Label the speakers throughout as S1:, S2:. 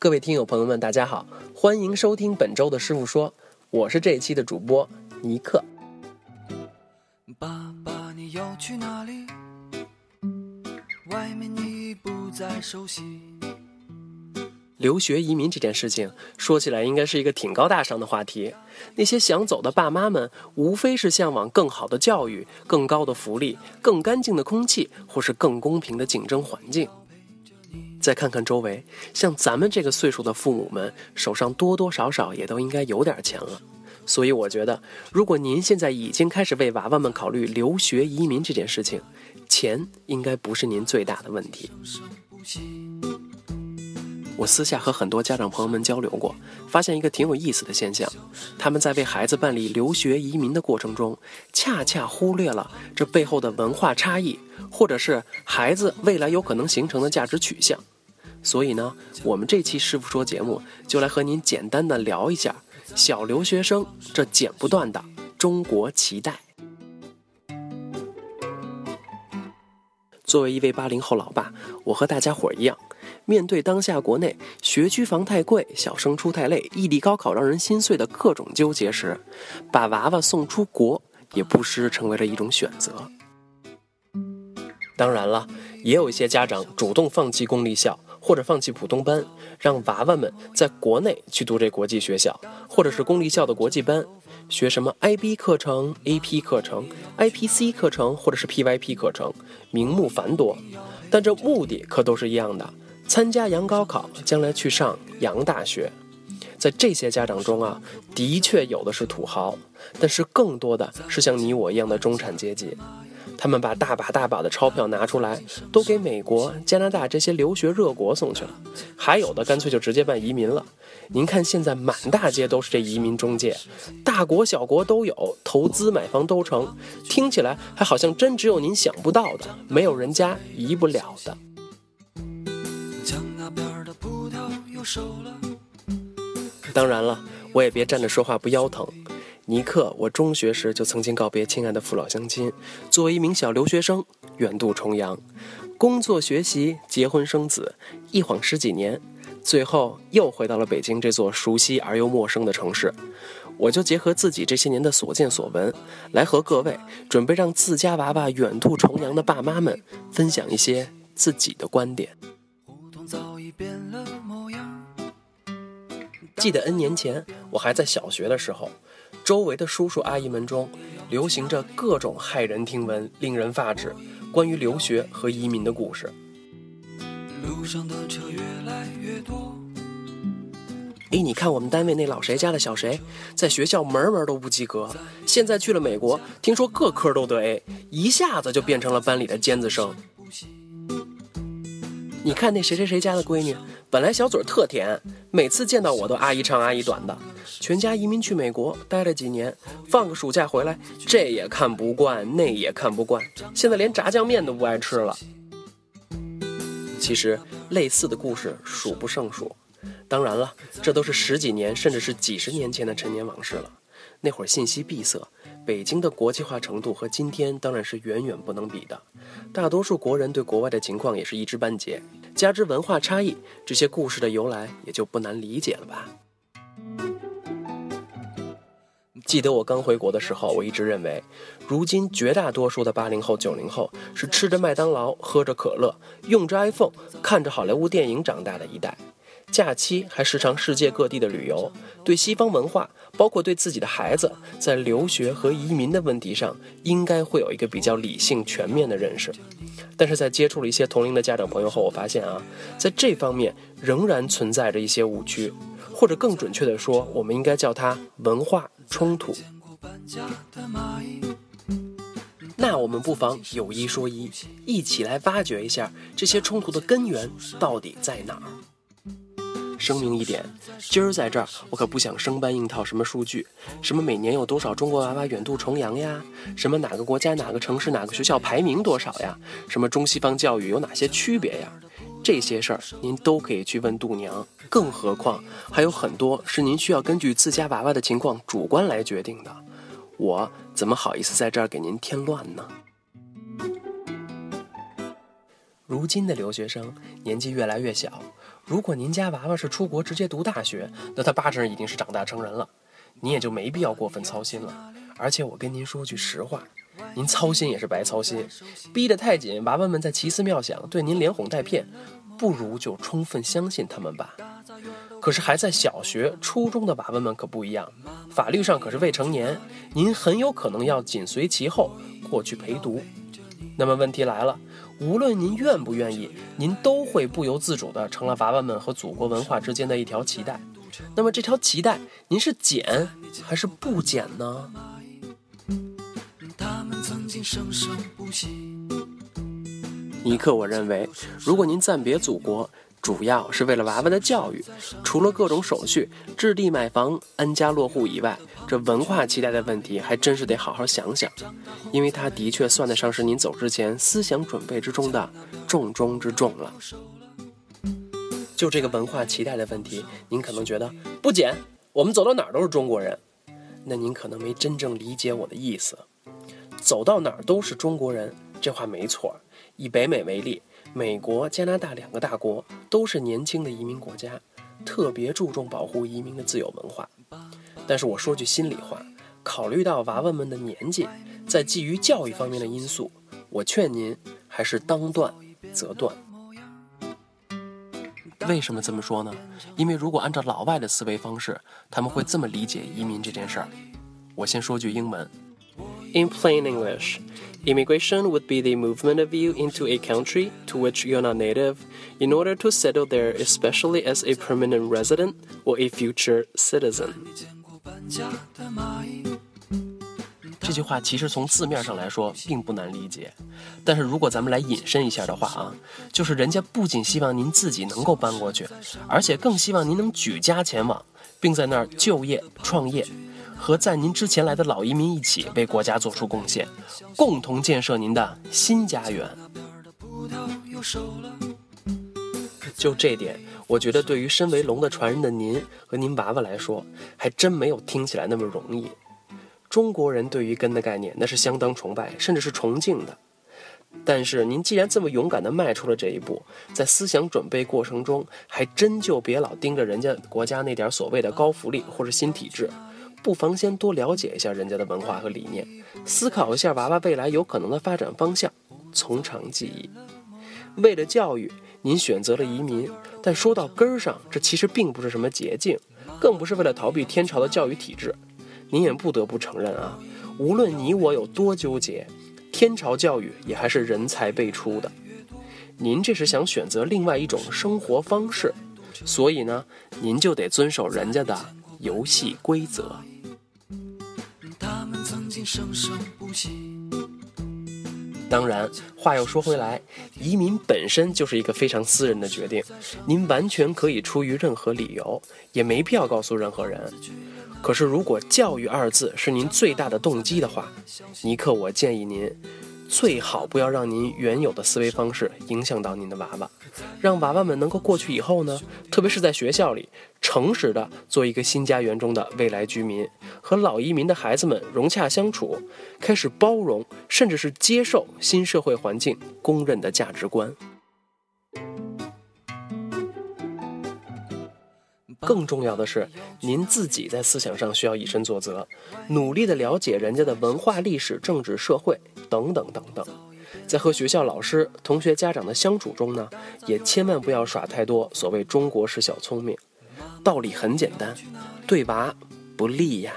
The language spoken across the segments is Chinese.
S1: 各位听友朋友们，大家好，欢迎收听本周的师傅说，我是这一期的主播尼克。爸爸，你要去哪里？外面你不再熟悉。留学移民这件事情说起来，应该是一个挺高大上的话题。那些想走的爸妈们，无非是向往更好的教育、更高的福利、更干净的空气，或是更公平的竞争环境。再看看周围，像咱们这个岁数的父母们，手上多多少少也都应该有点钱了。所以我觉得，如果您现在已经开始为娃娃们考虑留学移民这件事情，钱应该不是您最大的问题。我私下和很多家长朋友们交流过，发现一个挺有意思的现象：他们在为孩子办理留学移民的过程中，恰恰忽略了这背后的文化差异，或者是孩子未来有可能形成的价值取向。所以呢，我们这期师傅说节目就来和您简单的聊一下小留学生这剪不断的中国脐带。作为一位八零后老爸，我和大家伙儿一样。面对当下国内学区房太贵、小升初太累、异地高考让人心碎的各种纠结时，把娃娃送出国也不失成为了一种选择。当然了，也有一些家长主动放弃公立校或者放弃普通班，让娃娃们在国内去读这国际学校，或者是公立校的国际班，学什么 IB 课程、AP 课程、IPC 课程或者是 PYP 课程，名目繁多，但这目的可都是一样的。参加洋高考，将来去上洋大学，在这些家长中啊，的确有的是土豪，但是更多的是像你我一样的中产阶级。他们把大把大把的钞票拿出来，都给美国、加拿大这些留学热国送去了，还有的干脆就直接办移民了。您看现在满大街都是这移民中介，大国小国都有，投资买房都成，听起来还好像真只有您想不到的，没有人家移不了的。当然了，我也别站着说话不腰疼。尼克，我中学时就曾经告别亲爱的父老乡亲，作为一名小留学生远渡重洋，工作、学习、结婚、生子，一晃十几年，最后又回到了北京这座熟悉而又陌生的城市。我就结合自己这些年的所见所闻，来和各位准备让自家娃娃远渡重洋的爸妈们分享一些自己的观点。记得 N 年前，我还在小学的时候，周围的叔叔阿姨们中，流行着各种骇人听闻、令人发指关于留学和移民的故事。路上的车越来越多。哎，你看我们单位那老谁家的小谁，在学校门门都不及格，现在去了美国，听说各科都得 A，一下子就变成了班里的尖子生。你看那谁谁谁家的闺女，本来小嘴特甜，每次见到我都阿姨长阿姨短的。全家移民去美国待了几年，放个暑假回来，这也看不惯，那也看不惯，现在连炸酱面都不爱吃了。其实类似的故事数不胜数，当然了，这都是十几年甚至是几十年前的陈年往事了。那会儿信息闭塞，北京的国际化程度和今天当然是远远不能比的。大多数国人对国外的情况也是一知半解，加之文化差异，这些故事的由来也就不难理解了吧？记得我刚回国的时候，我一直认为，如今绝大多数的八零后、九零后是吃着麦当劳、喝着可乐、用着 iPhone、看着好莱坞电影长大的一代。假期还时常世界各地的旅游，对西方文化，包括对自己的孩子在留学和移民的问题上，应该会有一个比较理性全面的认识。但是在接触了一些同龄的家长朋友后，我发现啊，在这方面仍然存在着一些误区，或者更准确的说，我们应该叫它文化冲突。那我们不妨有一说一，一起来挖掘一下这些冲突的根源到底在哪儿。声明一点，今儿在这儿，我可不想生搬硬套什么数据，什么每年有多少中国娃娃远渡重洋呀，什么哪个国家哪个城市哪个学校排名多少呀，什么中西方教育有哪些区别呀，这些事儿您都可以去问度娘。更何况还有很多是您需要根据自家娃娃的情况主观来决定的，我怎么好意思在这儿给您添乱呢？如今的留学生年纪越来越小，如果您家娃娃是出国直接读大学，那他八成已经是长大成人了，您也就没必要过分操心了。而且我跟您说句实话，您操心也是白操心，逼得太紧，娃娃们在奇思妙想，对您连哄带骗，不如就充分相信他们吧。可是还在小学、初中的娃娃们可不一样，法律上可是未成年，您很有可能要紧随其后过去陪读。那么问题来了。无论您愿不愿意，您都会不由自主的成了娃娃们和祖国文化之间的一条脐带。那么这条脐带，您是剪还是不剪呢？尼克，我认为，如果您暂别祖国。主要是为了娃娃的教育，除了各种手续、置地买房、安家落户以外，这文化期待的问题还真是得好好想想，因为它的确算得上是您走之前思想准备之中的重中之重了。就这个文化期待的问题，您可能觉得不减，我们走到哪儿都是中国人，那您可能没真正理解我的意思。走到哪儿都是中国人，这话没错。以北美为例。美国、加拿大两个大国都是年轻的移民国家，特别注重保护移民的自由文化。但是我说句心里话，考虑到娃娃们的年纪，在基于教育方面的因素，我劝您还是当断则断。为什么这么说呢？因为如果按照老外的思维方式，他们会这么理解移民这件事儿。我先说句英文 ：In plain English。Immigration would be the movement of you into a country to which you're not native in order to settle there, especially as a permanent resident or a future citizen. 这句话其实从字面上来说并不难理解，但是如果咱们来引申一下的话啊，就是人家不仅希望您自己能够搬过去，而且更希望您能举家前往，并在那儿就业创业。 和在您之前来的老移民一起为国家做出贡献，共同建设您的新家园。就这点，我觉得对于身为龙的传人的您和您娃娃来说，还真没有听起来那么容易。中国人对于根的概念，那是相当崇拜，甚至是崇敬的。但是您既然这么勇敢地迈出了这一步，在思想准备过程中，还真就别老盯着人家国家那点所谓的高福利或者新体制。不妨先多了解一下人家的文化和理念，思考一下娃娃未来有可能的发展方向，从长计议。为了教育，您选择了移民，但说到根儿上，这其实并不是什么捷径，更不是为了逃避天朝的教育体制。您也不得不承认啊，无论你我有多纠结，天朝教育也还是人才辈出的。您这是想选择另外一种生活方式，所以呢，您就得遵守人家的游戏规则。当然，话又说回来，移民本身就是一个非常私人的决定，您完全可以出于任何理由，也没必要告诉任何人。可是，如果“教育”二字是您最大的动机的话，尼克，我建议您。最好不要让您原有的思维方式影响到您的娃娃，让娃娃们能够过去以后呢，特别是在学校里，诚实的做一个新家园中的未来居民，和老移民的孩子们融洽相处，开始包容，甚至是接受新社会环境公认的价值观。更重要的是，您自己在思想上需要以身作则，努力的了解人家的文化、历史、政治、社会等等等等。在和学校老师、同学、家长的相处中呢，也千万不要耍太多所谓中国式小聪明。道理很简单，对娃不利呀。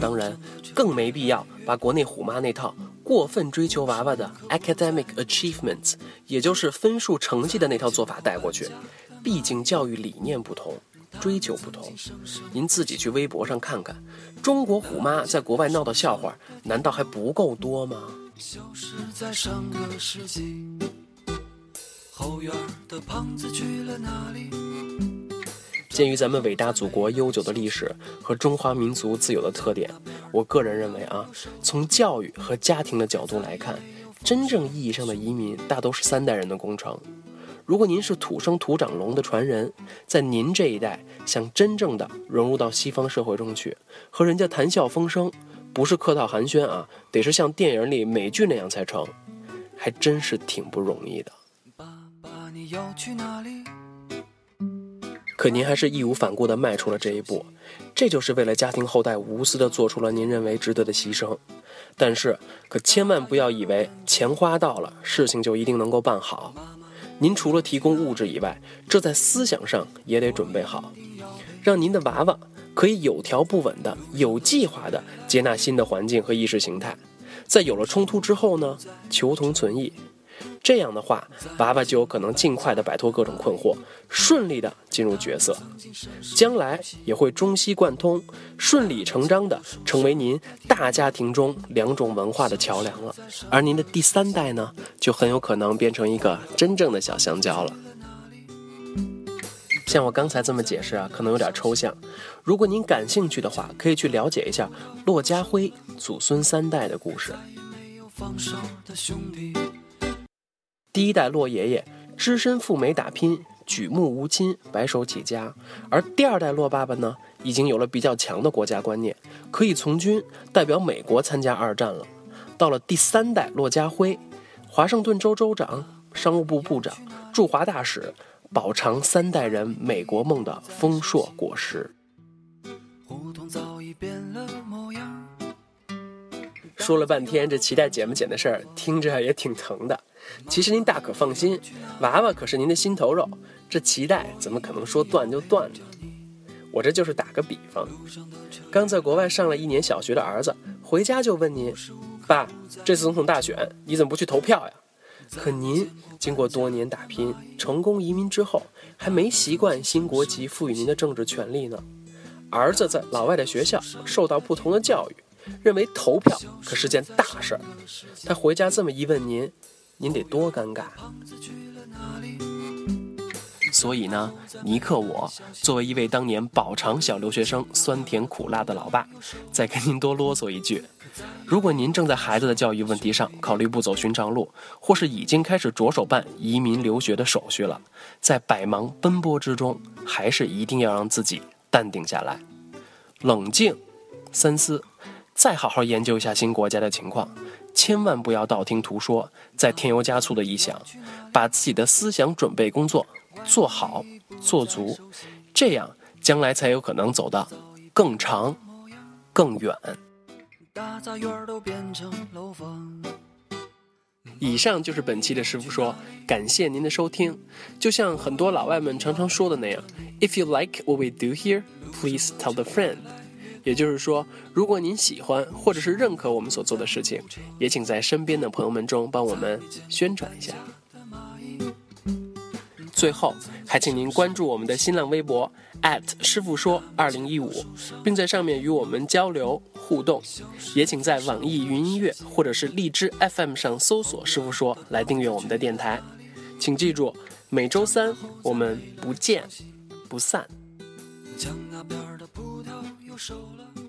S1: 当然，更没必要把国内虎妈那套。过分追求娃娃的 academic achievements，也就是分数成绩的那套做法带过去，毕竟教育理念不同，追求不同。您自己去微博上看看，中国虎妈在国外闹的笑话，难道还不够多吗？消失在上个世纪后院的胖子去了哪里？鉴于咱们伟大祖国悠久的历史和中华民族自有的特点，我个人认为啊，从教育和家庭的角度来看，真正意义上的移民大都是三代人的工程。如果您是土生土长龙的传人，在您这一代想真正的融入到西方社会中去，和人家谈笑风生，不是客套寒暄啊，得是像电影里美剧那样才成，还真是挺不容易的。爸爸，你要去哪里可您还是义无反顾地迈出了这一步，这就是为了家庭后代无私地做出了您认为值得的牺牲。但是，可千万不要以为钱花到了，事情就一定能够办好。您除了提供物质以外，这在思想上也得准备好，让您的娃娃可以有条不紊的、有计划的接纳新的环境和意识形态。在有了冲突之后呢，求同存异。这样的话，娃娃就有可能尽快的摆脱各种困惑，顺利的进入角色，将来也会中西贯通，顺理成章的成为您大家庭中两种文化的桥梁了。而您的第三代呢，就很有可能变成一个真正的小香蕉了。像我刚才这么解释啊，可能有点抽象。如果您感兴趣的话，可以去了解一下骆家辉祖孙三代的故事。第一代骆爷爷只身赴美打拼，举目无亲，白手起家；而第二代骆爸爸呢，已经有了比较强的国家观念，可以从军，代表美国参加二战了。到了第三代骆家辉，华盛顿州州长、商务部部长、驻华大使，饱尝三代人美国梦的丰硕果实。说了半天这脐带剪不剪的事儿，听着也挺疼的。其实您大可放心，娃娃可是您的心头肉，这脐带怎么可能说断就断呢？我这就是打个比方，刚在国外上了一年小学的儿子回家就问您：“爸，这次总统大选你怎么不去投票呀？”可您经过多年打拼，成功移民之后，还没习惯新国籍赋予您的政治权利呢。儿子在老外的学校受到不同的教育，认为投票可是件大事儿。他回家这么一问您。您得多尴尬！所以呢，尼克，我作为一位当年饱尝小留学生酸甜苦辣的老爸，再跟您多啰嗦一句：如果您正在孩子的教育问题上考虑不走寻常路，或是已经开始着手办移民留学的手续了，在百忙奔波之中，还是一定要让自己淡定下来，冷静三思，再好好研究一下新国家的情况。千万不要道听途说，再添油加醋的臆想，把自己的思想准备工作做好做足，这样将来才有可能走得更长更远。大杂院都变成楼房以上就是本期的师傅说，感谢您的收听。就像很多老外们常常说的那样，If you like what we do here, please tell the friend。也就是说，如果您喜欢或者是认可我们所做的事情，也请在身边的朋友们中帮我们宣传一下。最后，还请您关注我们的新浪微博师傅说二零一五，并在上面与我们交流互动。也请在网易云音乐或者是荔枝 FM 上搜索“师傅说”来订阅我们的电台。请记住，每周三我们不见不散。手了